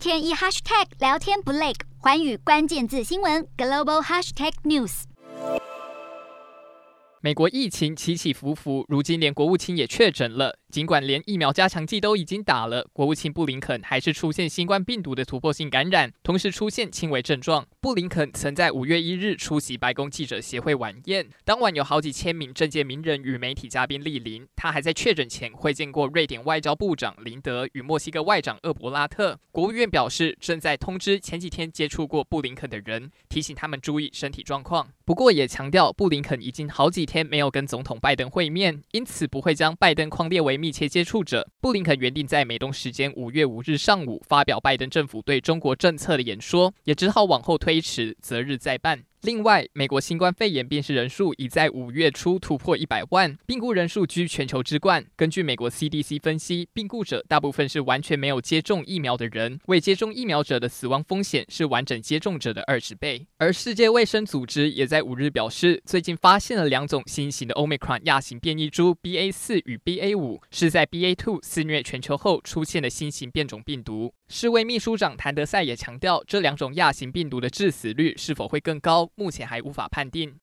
天一 hashtag 聊天不累，环宇关键字新闻 global hashtag news。美国疫情起起伏伏，如今连国务卿也确诊了。尽管连疫苗加强剂都已经打了，国务卿布林肯还是出现新冠病毒的突破性感染，同时出现轻微症状。布林肯曾在五月一日出席白宫记者协会晚宴，当晚有好几千名政界名人与媒体嘉宾莅临。他还在确诊前会见过瑞典外交部长林德与墨西哥外长厄伯拉特。国务院表示，正在通知前几天接触过布林肯的人，提醒他们注意身体状况。不过也强调，布林肯已经好几天没有跟总统拜登会面，因此不会将拜登框列为密切接触者。布林肯原定在美东时间五月五日上午发表拜登政府对中国政策的演说，也只好往后推迟，择日再办。另外，美国新冠肺炎病逝人数已在五月初突破一百万，病故人数居全球之冠。根据美国 CDC 分析，病故者大部分是完全没有接种疫苗的人，未接种疫苗者的死亡风险是完整接种者的二十倍。而世界卫生组织也在五日表示，最近发现了两种新型的 Omicron 亚型变异株 BA 四与 BA 五，是在 BA two 肆虐全球后出现的新型变种病毒。世卫秘书长谭德赛也强调，这两种亚型病毒的致死率是否会更高？目前还无法判定。